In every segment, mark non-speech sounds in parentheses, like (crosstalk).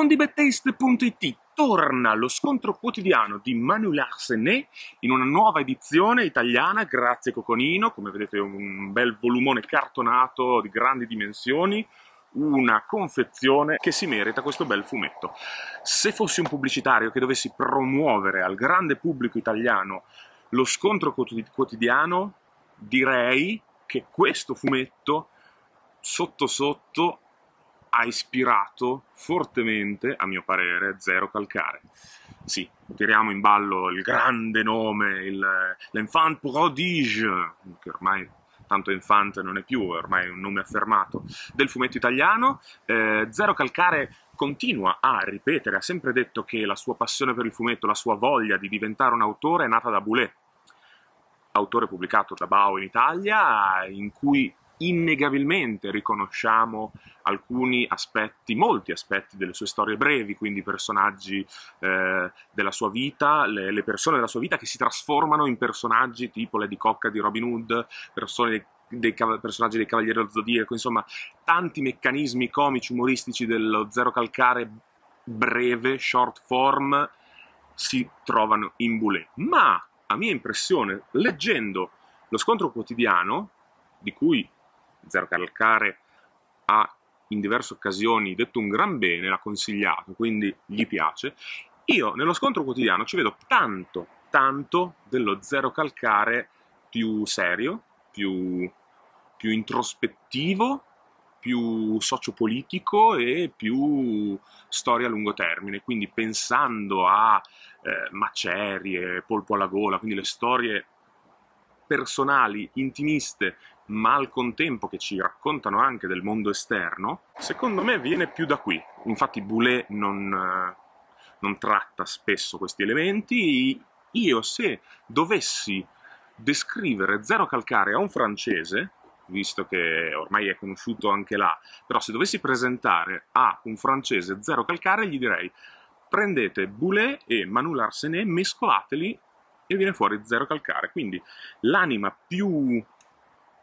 Buondibettaste.it torna lo scontro quotidiano di Manu Larsenet in una nuova edizione italiana, grazie Coconino, come vedete un bel volumone cartonato di grandi dimensioni, una confezione che si merita questo bel fumetto. Se fossi un pubblicitario che dovessi promuovere al grande pubblico italiano lo scontro quotidiano, direi che questo fumetto sotto sotto ha ispirato fortemente, a mio parere, Zero Calcare. Sì, tiriamo in ballo il grande nome, il, l'enfant prodige, che ormai tanto infante non è più, è ormai un nome affermato, del fumetto italiano. Eh, Zero Calcare continua a ripetere, ha sempre detto che la sua passione per il fumetto, la sua voglia di diventare un autore è nata da Boulet, autore pubblicato da Bao in Italia, in cui innegabilmente riconosciamo alcuni aspetti, molti aspetti delle sue storie brevi, quindi personaggi eh, della sua vita, le, le, persone della sua vita che si trasformano in personaggi tipo Lady Cocca di Robin Hood, persone dei, personaggi dei Cavalieri dello Zodiaco, insomma tanti meccanismi comici, umoristici dello zero calcare breve, short form, si trovano in Boulet. Ma, a mia impressione, leggendo lo scontro quotidiano, di cui Zero Calcare ha in diverse occasioni detto un gran bene, l'ha consigliato, quindi gli piace. Io nello scontro quotidiano ci vedo tanto, tanto dello Zero Calcare più serio, più, più introspettivo, più sociopolitico e più storia a lungo termine, quindi pensando a eh, macerie, polpo alla gola, quindi le storie personali, intimiste, ma al contempo che ci raccontano anche del mondo esterno, secondo me viene più da qui. Infatti Boulet non, eh, non tratta spesso questi elementi. Io se dovessi descrivere Zero Calcare a un francese, visto che ormai è conosciuto anche là, però se dovessi presentare a un francese Zero Calcare gli direi prendete Boulet e Manu Larsenet, mescolateli e viene fuori Zero Calcare. Quindi l'anima più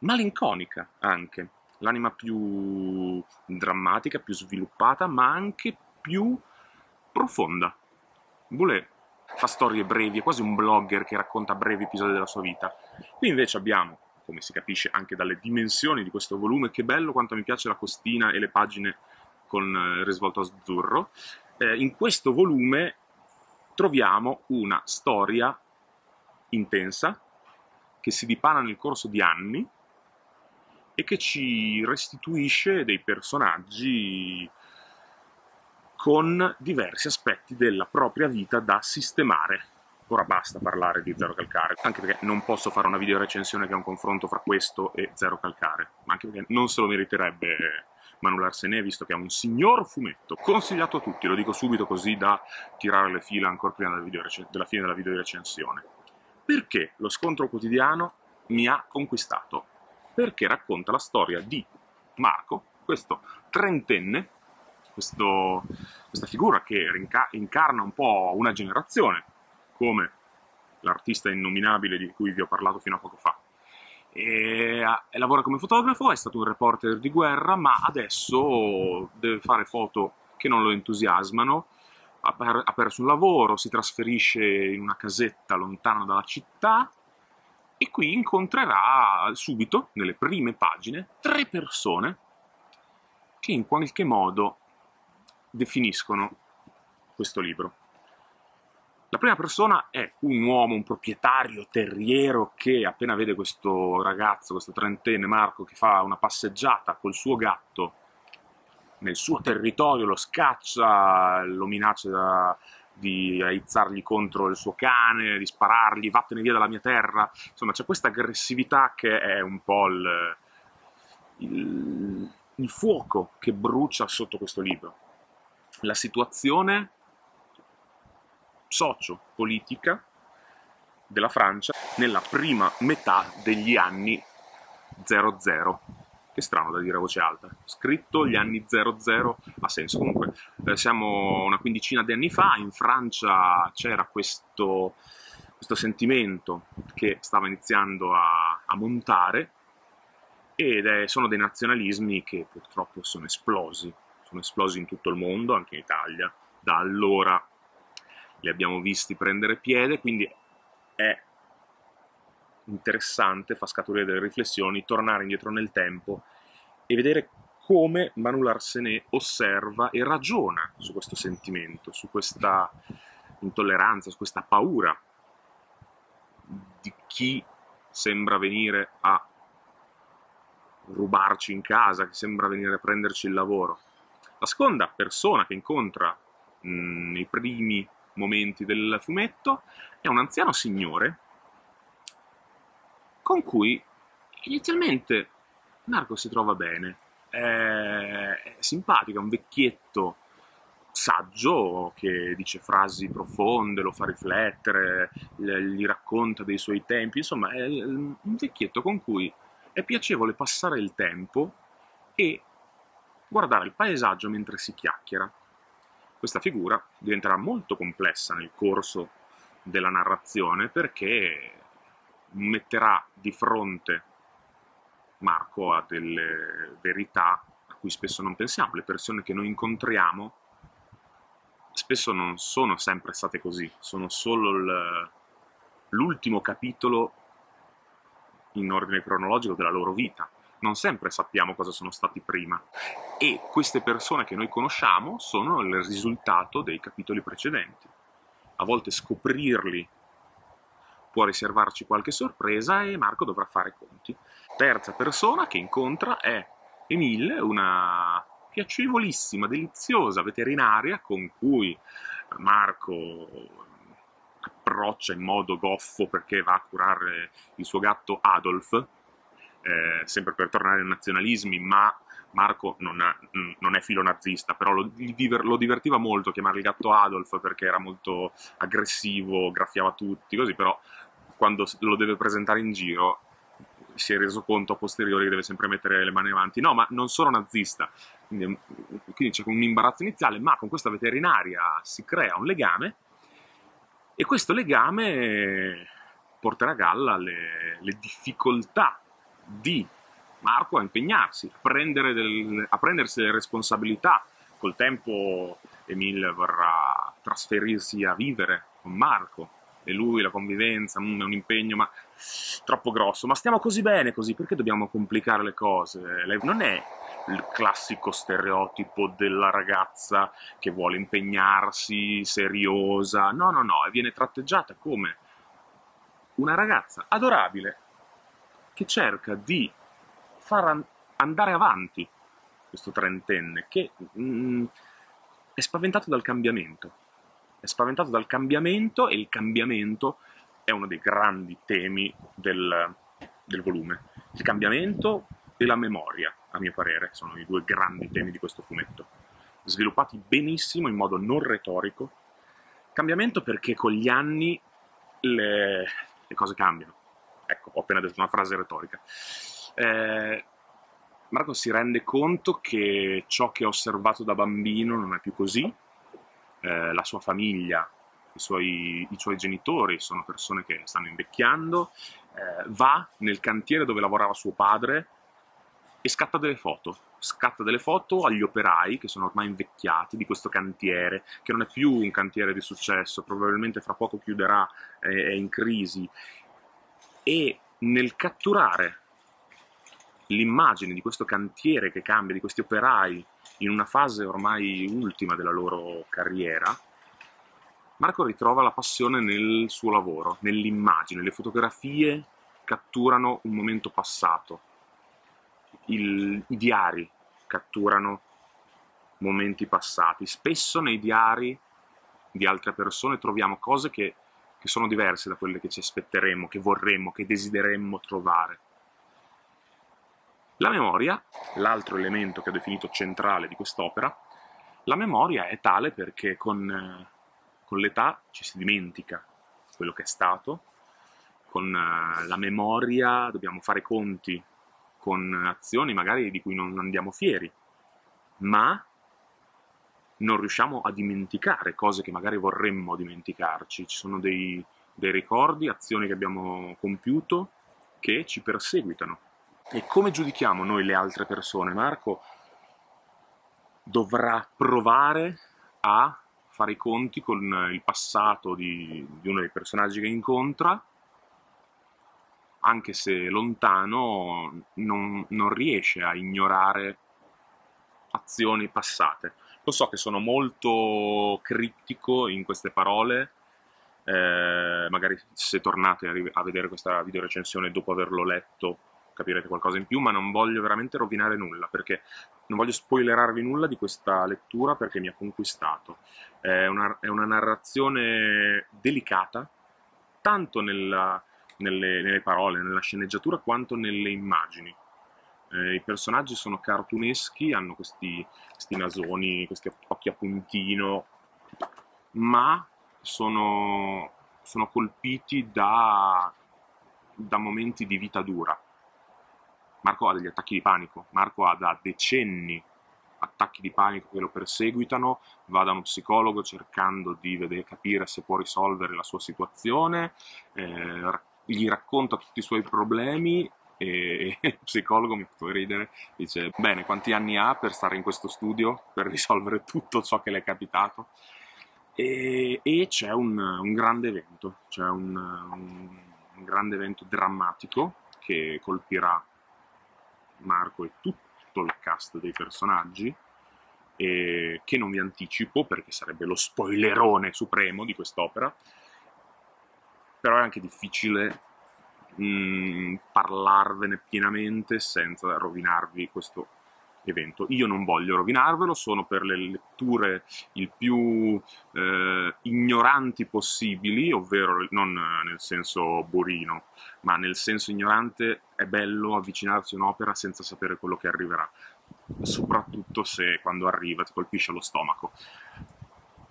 malinconica anche, l'anima più drammatica, più sviluppata, ma anche più profonda. Boulet fa storie brevi, è quasi un blogger che racconta brevi episodi della sua vita. Qui invece abbiamo, come si capisce anche dalle dimensioni di questo volume, che bello quanto mi piace la costina e le pagine con il risvolto azzurro. Eh, in questo volume troviamo una storia intensa che si dipana nel corso di anni e che ci restituisce dei personaggi con diversi aspetti della propria vita da sistemare. Ora basta parlare di Zero Calcare, anche perché non posso fare una video recensione che è un confronto fra questo e Zero Calcare, ma anche perché non se lo meriterebbe Manuel Arsene, visto che è un signor fumetto. Consigliato a tutti, lo dico subito così da tirare le fila ancora prima della, della fine della video recensione. Perché lo scontro quotidiano mi ha conquistato? Perché racconta la storia di Marco, questo trentenne, questo, questa figura che incarna un po' una generazione, come l'artista innominabile di cui vi ho parlato fino a poco fa. E, e lavora come fotografo, è stato un reporter di guerra, ma adesso deve fare foto che non lo entusiasmano, ha, per, ha perso un lavoro, si trasferisce in una casetta lontano dalla città e qui incontrerà subito, nelle prime pagine, tre persone che in qualche modo definiscono questo libro. La prima persona è un uomo, un proprietario terriero che appena vede questo ragazzo, questo trentenne Marco, che fa una passeggiata col suo gatto nel suo territorio, lo scaccia, lo minaccia di aizzargli contro il suo cane, di sparargli, vattene via dalla mia terra. Insomma, c'è questa aggressività che è un po' il, il, il fuoco che brucia sotto questo libro. La situazione socio-politica della Francia nella prima metà degli anni 00 che strano da dire a voce alta. Scritto gli anni 00 ha senso. Comunque, eh, siamo una quindicina di anni fa, in Francia c'era questo, questo sentimento che stava iniziando a, a montare ed è, sono dei nazionalismi che purtroppo sono esplosi. sono esplosi in tutto il mondo, anche in Italia. Da allora li abbiamo visti prendere piede, quindi è interessante, fa scaturire delle riflessioni, tornare indietro nel tempo e vedere come Manu Larsenet osserva e ragiona su questo sentimento, su questa intolleranza, su questa paura di chi sembra venire a rubarci in casa, chi sembra venire a prenderci il lavoro. La seconda persona che incontra mh, nei primi momenti del fumetto è un anziano signore con cui inizialmente Marco si trova bene, è simpatico, è un vecchietto saggio che dice frasi profonde, lo fa riflettere, gli racconta dei suoi tempi, insomma è un vecchietto con cui è piacevole passare il tempo e guardare il paesaggio mentre si chiacchiera. Questa figura diventerà molto complessa nel corso della narrazione perché metterà di fronte Marco a delle verità a cui spesso non pensiamo. Le persone che noi incontriamo spesso non sono sempre state così, sono solo il, l'ultimo capitolo in ordine cronologico della loro vita. Non sempre sappiamo cosa sono stati prima e queste persone che noi conosciamo sono il risultato dei capitoli precedenti. A volte scoprirli può riservarci qualche sorpresa e Marco dovrà fare conti. Terza persona che incontra è Emile, una piacevolissima, deliziosa veterinaria con cui Marco approccia in modo goffo perché va a curare il suo gatto Adolf, eh, sempre per tornare ai nazionalismi, ma Marco non, è, non è filo nazista, però lo, lo, divertiva molto chiamare il gatto Adolf perché era molto aggressivo, graffiava tutti, così, però quando lo deve presentare in giro si è reso conto a posteriori che deve sempre mettere le mani avanti. No, ma non sono nazista. Quindi, quindi c'è un imbarazzo iniziale, ma con questa veterinaria si crea un legame e questo legame porterà a galla le, le difficoltà di Marco a impegnarsi, a, del, a prendersi le responsabilità. Col tempo Emil vorrà trasferirsi a vivere con Marco e lui, la convivenza, mm, è un impegno ma troppo grosso. Ma stiamo così bene così, perché dobbiamo complicare le cose? Non è il classico stereotipo della ragazza che vuole impegnarsi, seriosa. No, no, no, e viene tratteggiata come una ragazza adorabile che cerca di far andare avanti questo trentenne che mm, è spaventato dal cambiamento è spaventato dal cambiamento e il cambiamento è uno dei grandi temi del, del volume. Il cambiamento e la memoria, a mio parere, sono i due grandi temi di questo fumetto, sviluppati benissimo in modo non retorico. Cambiamento perché con gli anni le, le cose cambiano. Ecco, ho appena detto una frase retorica. Eh, Marco si rende conto che ciò che ha osservato da bambino non è più così, eh, la sua famiglia, i suoi, i suoi, genitori sono persone che stanno invecchiando, eh, va nel cantiere dove lavorava suo padre e scatta delle foto. Scatta delle foto agli operai che sono ormai invecchiati di questo cantiere, che non è più un cantiere di successo, probabilmente fra poco chiuderà, è, è in crisi. E nel catturare l'immagine di questo cantiere che cambia, di questi operai in una fase ormai ultima della loro carriera, Marco ritrova la passione nel suo lavoro, nell'immagine. Le fotografie catturano un momento passato, Il, i diari catturano momenti passati. Spesso nei diari di altre persone troviamo cose che, che sono diverse da quelle che ci aspetteremmo, che vorremmo, che desideremmo trovare. La memoria, l'altro elemento che ho definito centrale di quest'opera, la memoria è tale perché con, eh, con l'età ci si dimentica quello che è stato, con uh, la memoria dobbiamo fare conti con azioni magari di cui non andiamo fieri, ma non riusciamo a dimenticare cose che magari vorremmo dimenticarci. Ci sono dei, dei ricordi, azioni che abbiamo compiuto che ci perseguitano e come giudichiamo noi le altre persone, Marco? dovrà provare a fare i conti con il passato di, di uno dei personaggi che incontra, anche se lontano non, non riesce a ignorare azioni passate. Lo so che sono molto criptico in queste parole, eh, magari se tornate a, a vedere questa video recensione dopo averlo letto capirete qualcosa in più, ma non voglio veramente rovinare nulla, perché non voglio spoilerarvi nulla di questa lettura perché mi ha conquistato. È una, è una narrazione delicata, tanto nella, nelle, nelle, parole, nella sceneggiatura, quanto nelle immagini. Eh, I personaggi sono cartuneschi, hanno questi, questi nasoni, questi occhi a puntino, ma sono, sono colpiti da, da momenti di vita dura Marco ha degli attacchi di panico, Marco ha da decenni attacchi di panico che lo perseguitano, va da uno psicologo cercando di vedere, capire se può risolvere la sua situazione, eh, gli racconta tutti i suoi problemi e, (laughs) il psicologo mi fa ridere, dice bene quanti anni ha per stare in questo studio, per risolvere tutto ciò che le è capitato? E, e c'è un, un, grande evento, c'è un, un, un grande evento drammatico che colpirà Marco e tutto il cast dei personaggi, e che non vi anticipo perché sarebbe lo spoilerone supremo di quest'opera, però è anche difficile mh, mm, parlarvene pienamente senza rovinarvi questo evento. Io non voglio rovinarvelo, sono per le letture il più eh, ignoranti possibili, ovvero non nel senso burino, ma nel senso ignorante è bello avvicinarsi a un'opera senza sapere quello che arriverà, soprattutto se quando arriva ti colpisce lo stomaco.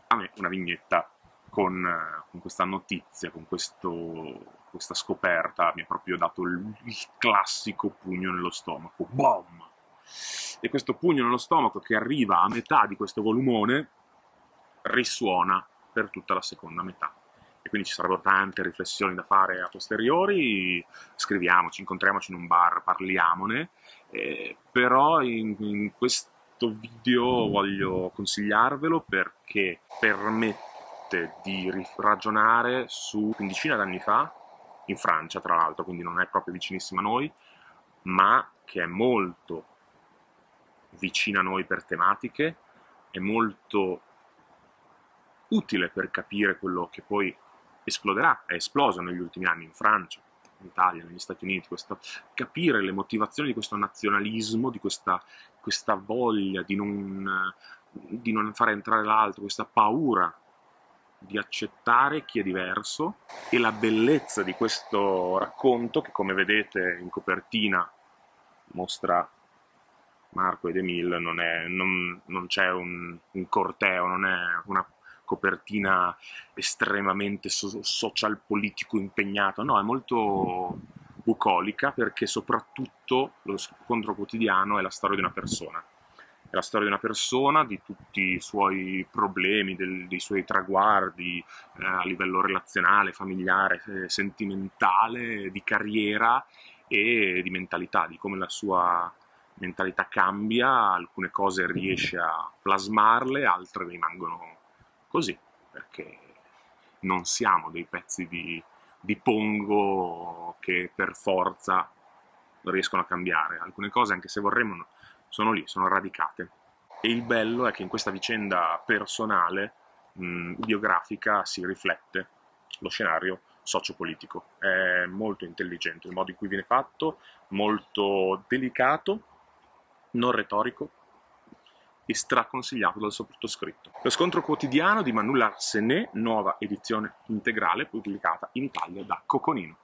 A me una vignetta con, con questa notizia, con questo, questa scoperta, mi ha proprio dato il, il classico pugno nello stomaco. Boom! E questo pugno nello stomaco che arriva a metà di questo volumone risuona per tutta la seconda metà. E quindi ci sarebbero tante riflessioni da fare a posteriori, scriviamoci, incontriamoci in un bar, parliamone, eh, però in, in questo video voglio consigliarvelo perché permette di ragionare su quindicina d'anni fa, in Francia tra l'altro, quindi non è proprio vicinissima a noi, ma che è molto vicina a noi per tematiche, è molto utile per capire quello che poi esploderà, è esploso negli ultimi anni in Francia, in Italia, negli Stati Uniti, questo, capire le motivazioni di questo nazionalismo, di questa, questa voglia di non, di non fare entrare l'altro, questa paura di accettare chi è diverso e la bellezza di questo racconto che come vedete in copertina mostra Marco ed Emil non, è, non, non c'è un, un, corteo, non è una copertina estremamente so, social politico impegnata, no, è molto bucolica perché soprattutto lo scontro quotidiano è la storia di una persona. È la storia di una persona, di tutti i suoi problemi, del, dei suoi traguardi eh, a livello relazionale, familiare, eh, sentimentale, di carriera e di mentalità, di come la sua mentalità cambia, alcune cose riesce a plasmarle, altre rimangono così, perché non siamo dei pezzi di, di pongo che per forza riescono a cambiare. Alcune cose, anche se vorremmo, sono lì, sono radicate. E il bello è che in questa vicenda personale, mh, biografica, si riflette lo scenario sociopolitico. È molto intelligente il modo in cui viene fatto, molto delicato, non retorico e straconsigliato dal sottoscritto. Lo scontro quotidiano di Manu Larsenet, nuova edizione integrale pubblicata in Italia da Coconino.